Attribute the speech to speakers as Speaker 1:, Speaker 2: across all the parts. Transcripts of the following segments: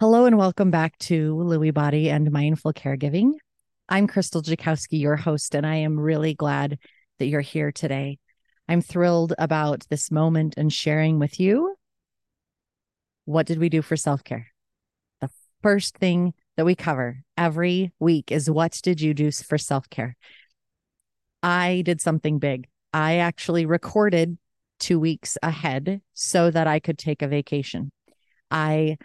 Speaker 1: Hello and welcome back to Lewy Body and Mindful Caregiving. I'm Krystal Jakosky, your host, and I am really glad that you're here today. I'm thrilled about this moment and sharing with you what did we do for self care? The first thing that we cover every week is what did you do for self care? I did something big. I actually recorded two weeks ahead so that I could take a vacation. I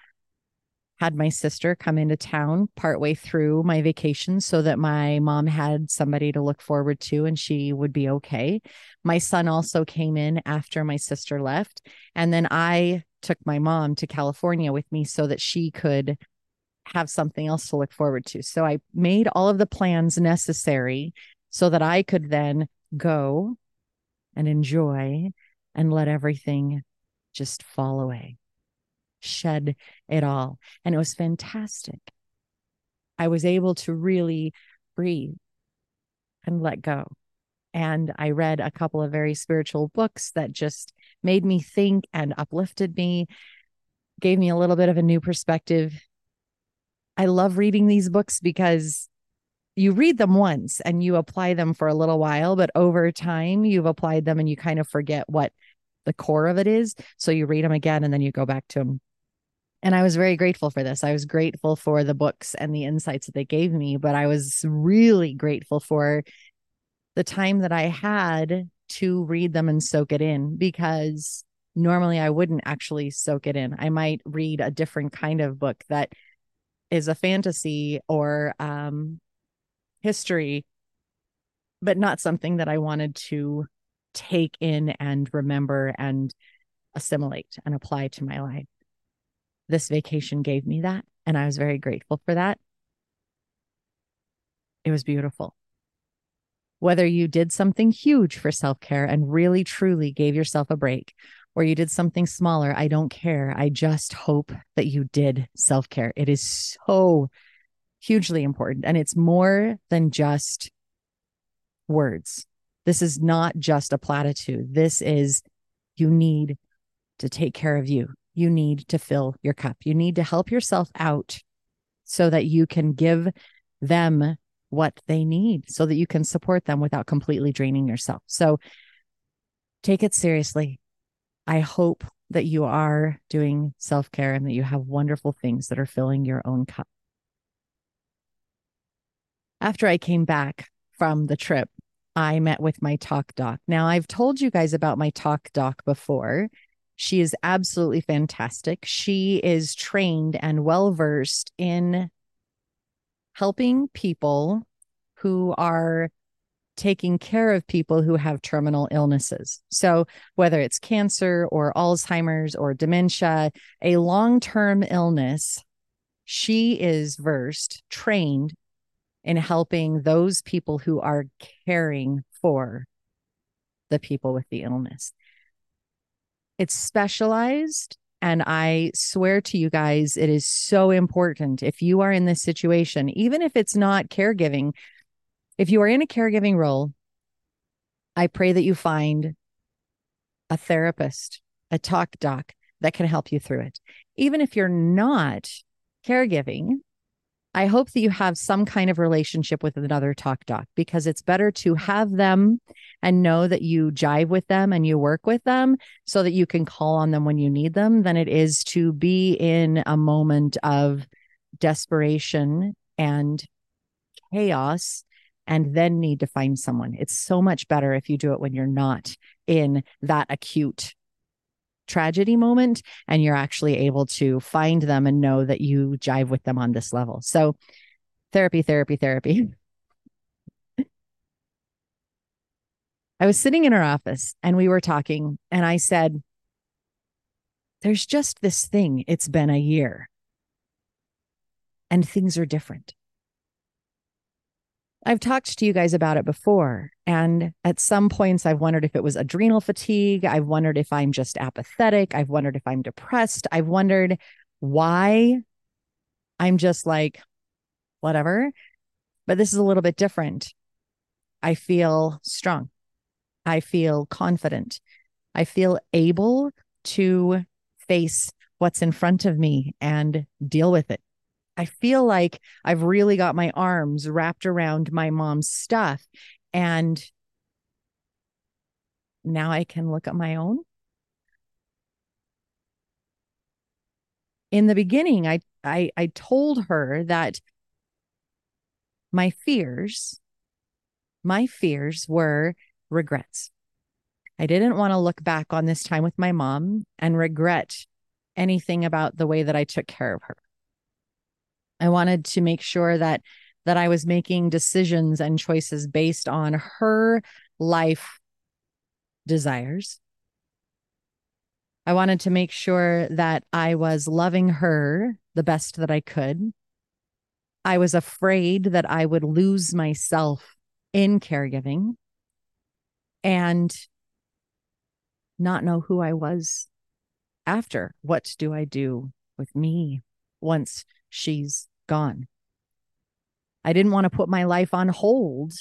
Speaker 1: had my sister come into town partway through my vacation so that my mom had somebody to look forward to and she would be okay. My son also came in after my sister left. And then I took my mom to California with me so that she could have something else to look forward to. So I made all of the plans necessary so that I could then go and enjoy and let everything just fall away shed it all. And it was fantastic. I was able to really breathe and let go. And I read a couple of very spiritual books that just made me think and uplifted me, gave me a little bit of a new perspective. I love reading these books because you read them once and you apply them for a little while, but over time you've applied them and you kind of forget what the core of it is. So you read them again and then you go back to them and I was very grateful for this. I was grateful for the books and the insights that they gave me, but I was really grateful for the time that I had to read them and soak it in because normally I wouldn't actually soak it in. I might read a different kind of book that is a fantasy or um, history, but not something that I wanted to take in and remember and assimilate and apply to my life this vacation gave me that. And I was very grateful for that. It was beautiful. Whether you did something huge for self care and really truly gave yourself a break, or you did something smaller, I don't care. I just hope that you did self care. It is so hugely important. And it's more than just words. This is not just a platitude. This is you need to take care of you you need to fill your cup. You need to help yourself out so that you can give them what they need so that you can support them without completely draining yourself. So take it seriously. I hope that you are doing self care and that you have wonderful things that are filling your own cup. After I came back from the trip, I met with my talk doc. Now, I've told you guys about my talk doc before. She is absolutely fantastic. She is trained and well versed in helping people who are taking care of people who have terminal illnesses. So, whether it's cancer or Alzheimer's or dementia, a long term illness, she is versed, trained in helping those people who are caring for the people with the illness. It's specialized. And I swear to you guys, it is so important if you are in this situation, even if it's not caregiving, if you are in a caregiving role, I pray that you find a therapist, a talk doc that can help you through it. Even if you're not caregiving, I hope that you have some kind of relationship with another talk doc because it's better to have them and know that you jive with them and you work with them so that you can call on them when you need them than it is to be in a moment of desperation and chaos and then need to find someone. It's so much better if you do it when you're not in that acute tragedy moment and you're actually able to find them and know that you jive with them on this level. So, therapy, therapy, therapy. I was sitting in her office and we were talking, and I said, There's just this thing. It's been a year and things are different. I've talked to you guys about it before. And at some points, I've wondered if it was adrenal fatigue. I've wondered if I'm just apathetic. I've wondered if I'm depressed. I've wondered why I'm just like, whatever. But this is a little bit different. I feel strong. I feel confident. I feel able to face what's in front of me and deal with it. I feel like I've really got my arms wrapped around my mom's stuff. And now I can look at my own. In the beginning, I I I told her that my fears, my fears were regrets. I didn't want to look back on this time with my mom and regret anything about the way that I took care of her. I wanted to make sure that that I was making decisions and choices based on her life desires. I wanted to make sure that I was loving her the best that I could. I was afraid that I would lose myself in caregiving and not know who I was after. What do I do with me once she's gone? I didn't want to put my life on hold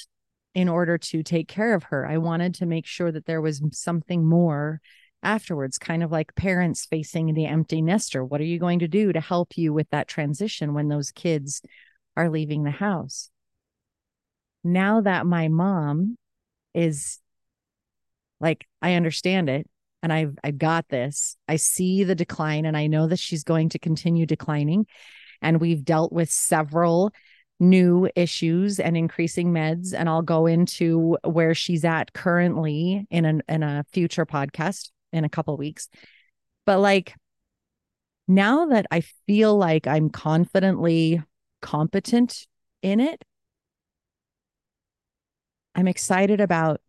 Speaker 1: in order to take care of her. I wanted to make sure that there was something more afterwards, kind of like parents facing the empty nester. What are you going to do to help you with that transition when those kids are leaving the house? Now that my mom is like, I understand it and I've I've got this. I see the decline and I know that she's going to continue declining. And we've dealt with several new issues and increasing meds and I'll go into where she's at currently in an in a future podcast in a couple weeks. But like now that I feel like I'm confidently competent in it, I'm excited about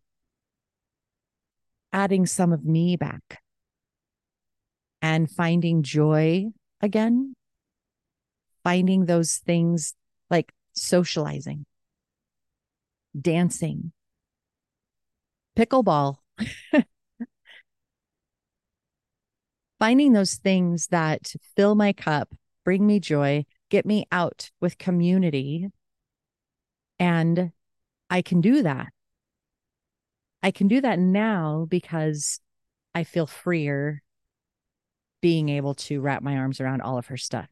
Speaker 1: adding some of me back and finding joy again, finding those things like socializing, dancing, pickleball, finding those things that fill my cup, bring me joy, get me out with community. And I can do that. I can do that now because I feel freer being able to wrap my arms around all of her stuff.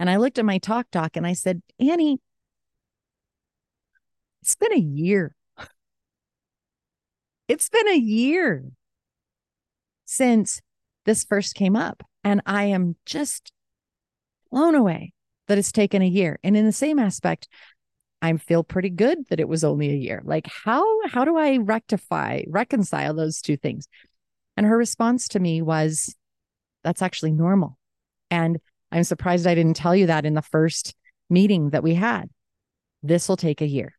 Speaker 1: And I looked at my talk doc and I said, Annie, it's been a year. It's been a year since this first came up. And I am just blown away that it's taken a year. And in the same aspect, I feel pretty good that it was only a year. Like how how do I rectify reconcile those two things? And her response to me was that's actually normal. And I'm surprised I didn't tell you that in the first meeting that we had. This will take a year.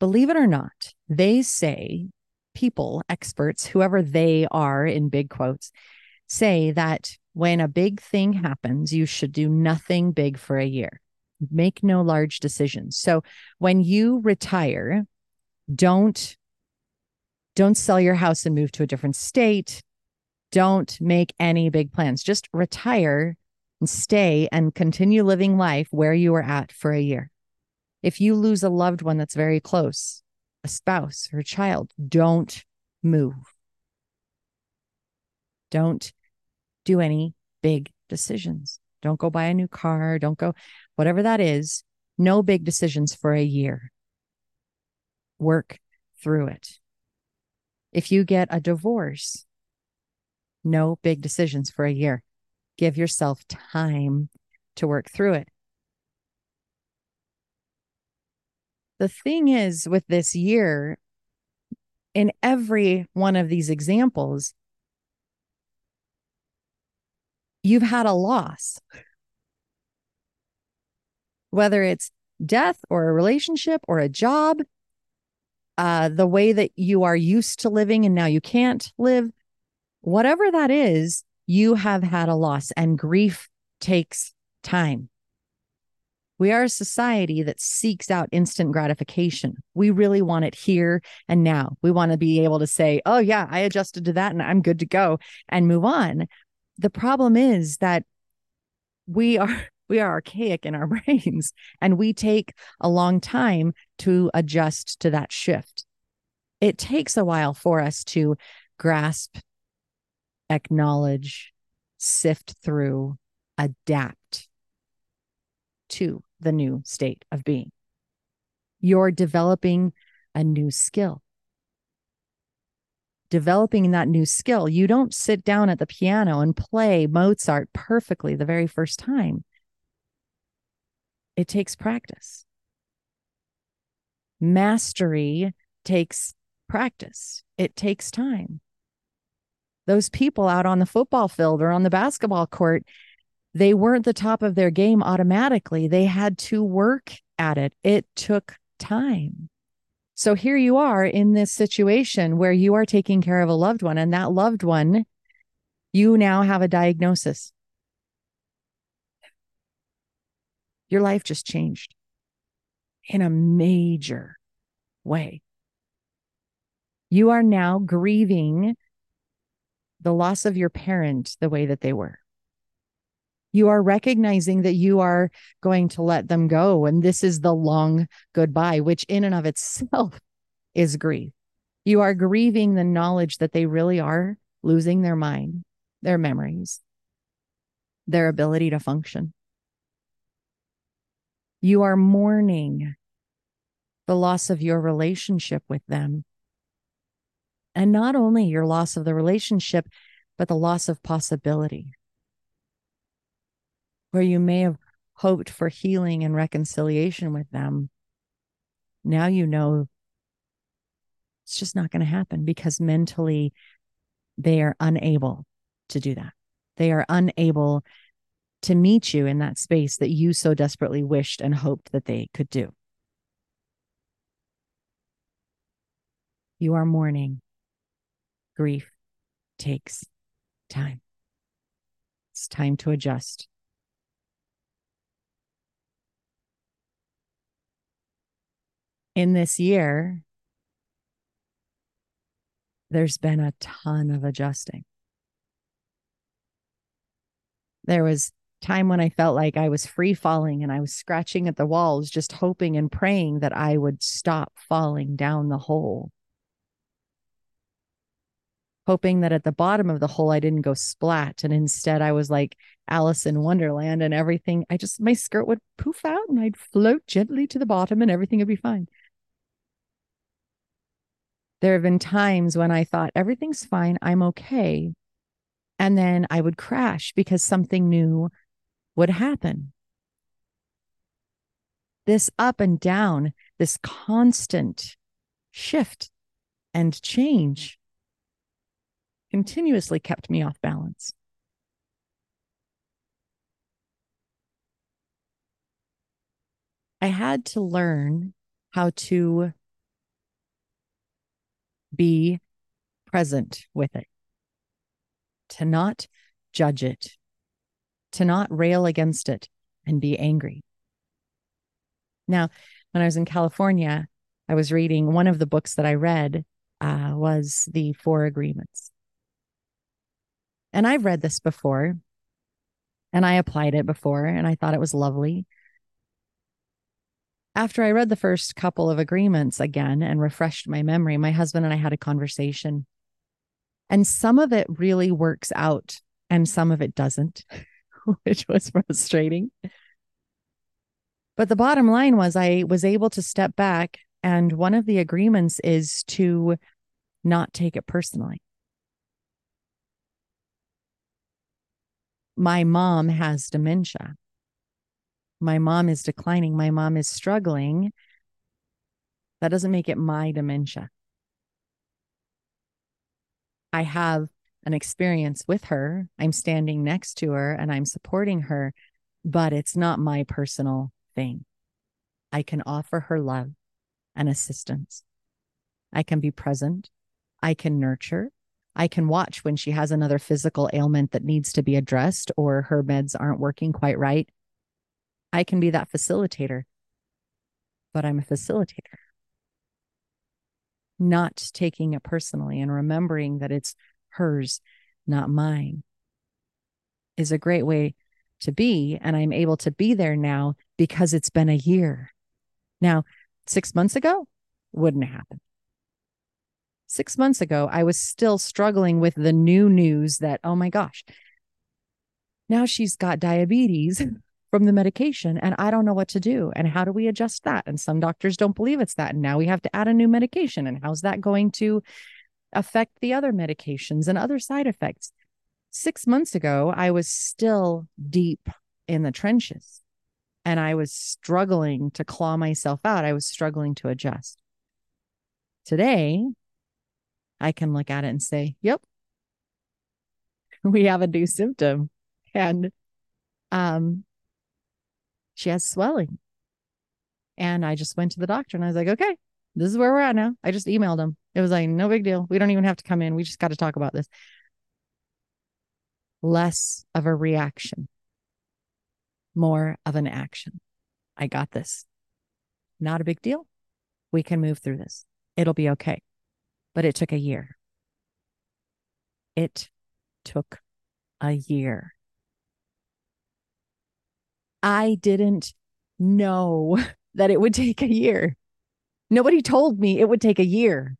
Speaker 1: Believe it or not, they say people, experts, whoever they are in big quotes, say that when a big thing happens, you should do nothing big for a year make no large decisions. So when you retire, don't don't sell your house and move to a different state. Don't make any big plans. Just retire and stay and continue living life where you are at for a year. If you lose a loved one that's very close, a spouse or a child, don't move. Don't do any big decisions. Don't go buy a new car. Don't go, whatever that is. No big decisions for a year. Work through it. If you get a divorce, no big decisions for a year. Give yourself time to work through it. The thing is, with this year, in every one of these examples, you've had a loss. Whether it's death or a relationship or a job, uh, the way that you are used to living and now you can't live, whatever that is, you have had a loss and grief takes time. We are a society that seeks out instant gratification. We really want it here and now. We want to be able to say, oh, yeah, I adjusted to that and I'm good to go and move on the problem is that we are we are archaic in our brains and we take a long time to adjust to that shift it takes a while for us to grasp acknowledge, sift through, adapt to the new state of being. You're developing a new skill. Developing that new skill, you don't sit down at the piano and play Mozart perfectly the very first time. It takes practice. Mastery takes practice, it takes time. Those people out on the football field or on the basketball court, they weren't the top of their game automatically. They had to work at it. It took time. So here you are in this situation where you are taking care of a loved one, and that loved one, you now have a diagnosis. Your life just changed in a major way. You are now grieving the loss of your parent the way that they were. You are recognizing that you are going to let them go. And this is the long goodbye, which in and of itself is grief. You are grieving the knowledge that they really are losing their mind, their memories, their ability to function. You are mourning the loss of your relationship with them and not only your loss of the relationship, but the loss of possibility, where you may have hoped for healing and reconciliation with them. Now you know it's just not going to happen because mentally they are unable to do that. They are unable to meet you in that space that you so desperately wished and hoped that they could do. You are mourning grief takes time. It's time to adjust. In this year, there's been a ton of adjusting. There was time when I felt like I was free falling and I was scratching at the walls, just hoping and praying that I would stop falling down the hole hoping that at the bottom of the hole I didn't go splat and instead I was like Alice in Wonderland and everything. I just my skirt would poof out and I'd float gently to the bottom and everything would be fine. There have been times when I thought everything's fine, I'm okay. And then I would crash because something new would happen. This up and down, this constant shift and change continuously kept me off balance. I had to learn how to be present with it, to not judge it, to not rail against it and be angry. Now, when I was in California, I was reading one of the books that I read uh, was The Four Agreements. And I've read this before and I applied it before and I thought it was lovely. After I read the first couple of agreements again and refreshed my memory, my husband and I had a conversation. And some of it really works out and some of it doesn't, which was frustrating. But the bottom line was I was able to step back. And one of the agreements is to not take it personally. My mom has dementia. My mom is declining. My mom is struggling. That doesn't make it my dementia. I have an experience with her. I'm standing next to her and I'm supporting her, but it's not my personal thing. I can offer her love and assistance. I can be present. I can nurture. I can watch when she has another physical ailment that needs to be addressed or her meds aren't working quite right. I can be that facilitator, but I'm a facilitator. Not taking it personally and remembering that it's hers, not mine, is a great way to be. And I'm able to be there now because it's been a year. Now, six months ago, wouldn't have happened. Six months ago, I was still struggling with the new news that, oh my gosh, now she's got diabetes from the medication and I don't know what to do. And how do we adjust that? And some doctors don't believe it's that. And now we have to add a new medication. And how's that going to affect the other medications and other side effects? Six months ago, I was still deep in the trenches and I was struggling to claw myself out. I was struggling to adjust. Today, I can look at it and say, yep, we have a new symptom. And um, she has swelling. And I just went to the doctor and I was like, okay, this is where we're at now. I just emailed him. It was like, no big deal. We don't even have to come in. We just got to talk about this. Less of a reaction, more of an action. I got this. Not a big deal. We can move through this. It'll be okay but it took a year. It took a year. I didn't know that it would take a year. Nobody told me it would take a year.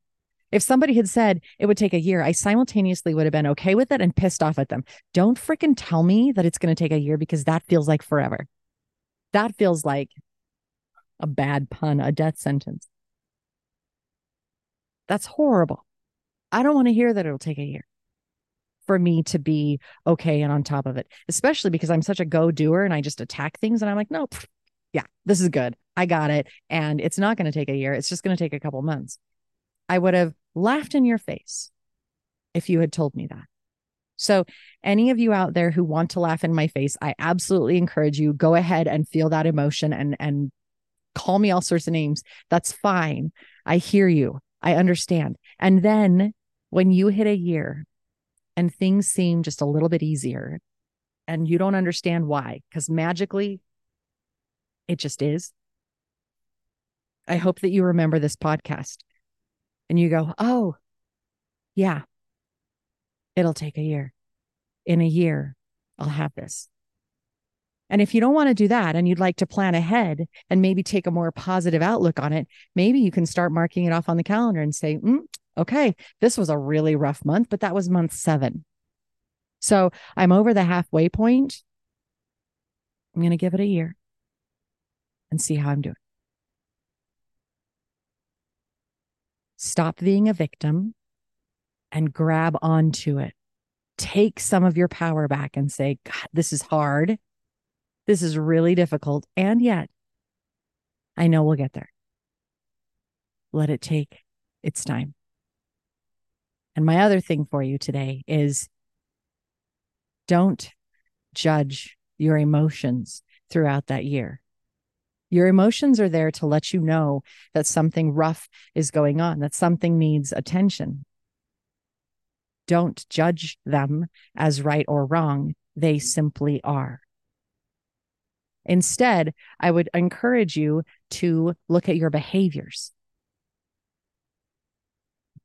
Speaker 1: If somebody had said it would take a year, I simultaneously would have been okay with it and pissed off at them. Don't freaking tell me that it's going to take a year because that feels like forever. That feels like a bad pun, a death sentence. That's horrible. I don't want to hear that it'll take a year for me to be okay and on top of it, especially because I'm such a go doer and I just attack things. And I'm like, nope, yeah, this is good. I got it. And it's not going to take a year. It's just going to take a couple months. I would have laughed in your face if you had told me that. So, any of you out there who want to laugh in my face, I absolutely encourage you go ahead and feel that emotion and and call me all sorts of names. That's fine. I hear you. I understand. And then when you hit a year and things seem just a little bit easier and you don't understand why, because magically it just is. I hope that you remember this podcast and you go, oh, yeah, it'll take a year. In a year, I'll have this. And if you don't want to do that and you'd like to plan ahead and maybe take a more positive outlook on it, maybe you can start marking it off on the calendar and say, mm, okay, this was a really rough month, but that was month seven. So I'm over the halfway point. I'm going to give it a year and see how I'm doing. Stop being a victim and grab onto it. Take some of your power back and say, God, this is hard. This is really difficult. And yet, I know we'll get there. Let it take its time. And my other thing for you today is don't judge your emotions throughout that year. Your emotions are there to let you know that something rough is going on, that something needs attention. Don't judge them as right or wrong. They simply are. Instead, I would encourage you to look at your behaviors.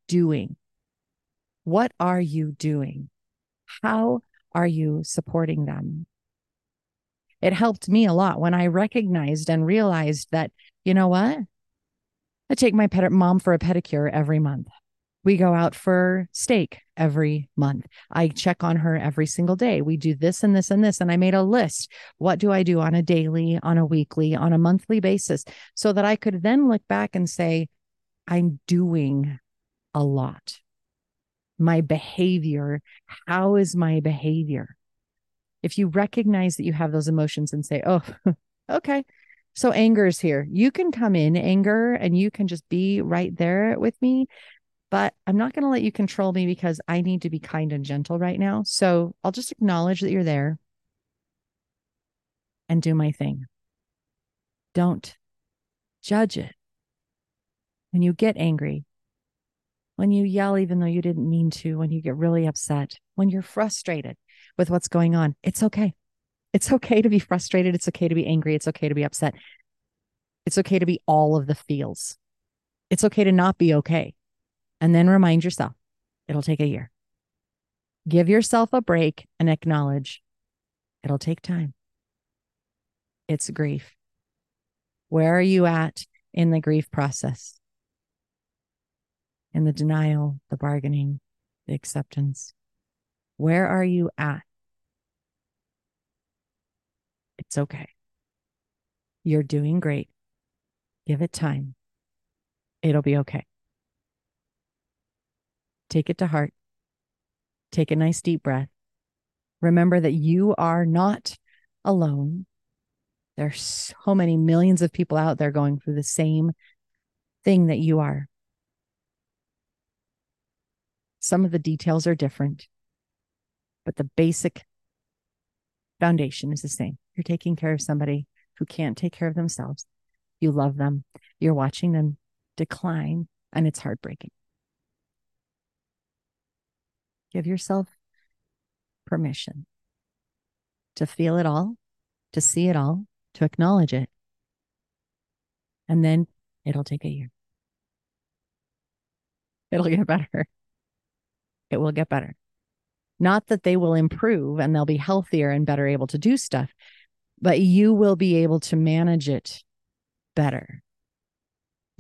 Speaker 1: Doing. What are you doing? How are you supporting them? It helped me a lot when I recognized and realized that, you know what? I take my pet mom for a pedicure every month. We go out for steak every month. I check on her every single day. We do this and this and this. And I made a list. What do I do on a daily, on a weekly, on a monthly basis so that I could then look back and say, I'm doing a lot. My behavior, how is my behavior? If you recognize that you have those emotions and say, oh, okay, so anger is here. You can come in anger and you can just be right there with me but I'm not going to let you control me because I need to be kind and gentle right now. So I'll just acknowledge that you're there and do my thing. Don't judge it. When you get angry, when you yell, even though you didn't mean to, when you get really upset, when you're frustrated with what's going on, it's okay. It's okay to be frustrated. It's okay to be angry. It's okay to be upset. It's okay to be all of the feels. It's okay to not be okay and then remind yourself it'll take a year. Give yourself a break and acknowledge it'll take time. It's grief. Where are you at in the grief process? in the denial, the bargaining, the acceptance? Where are you at? It's okay. You're doing great. Give it time. It'll be okay. Take it to heart. Take a nice deep breath. Remember that you are not alone. There's so many millions of people out there going through the same thing that you are. Some of the details are different, but the basic foundation is the same. You're taking care of somebody who can't take care of themselves. You love them. You're watching them decline, and it's heartbreaking. Give yourself permission to feel it all, to see it all, to acknowledge it. And then it'll take a year. It'll get better. It will get better. Not that they will improve and they'll be healthier and better able to do stuff, but you will be able to manage it better.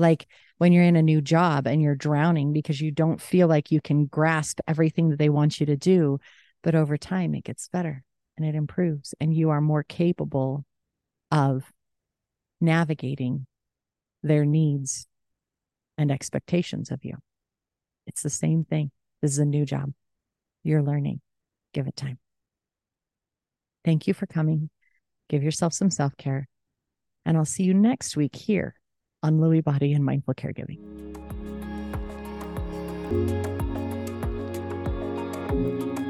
Speaker 1: Like when you're in a new job and you're drowning because you don't feel like you can grasp everything that they want you to do. But over time, it gets better and it improves, and you are more capable of navigating their needs and expectations of you. It's the same thing. This is a new job. You're learning. Give it time. Thank you for coming. Give yourself some self care. And I'll see you next week here on Lewy Body and Mindful Caregiving. Thank you.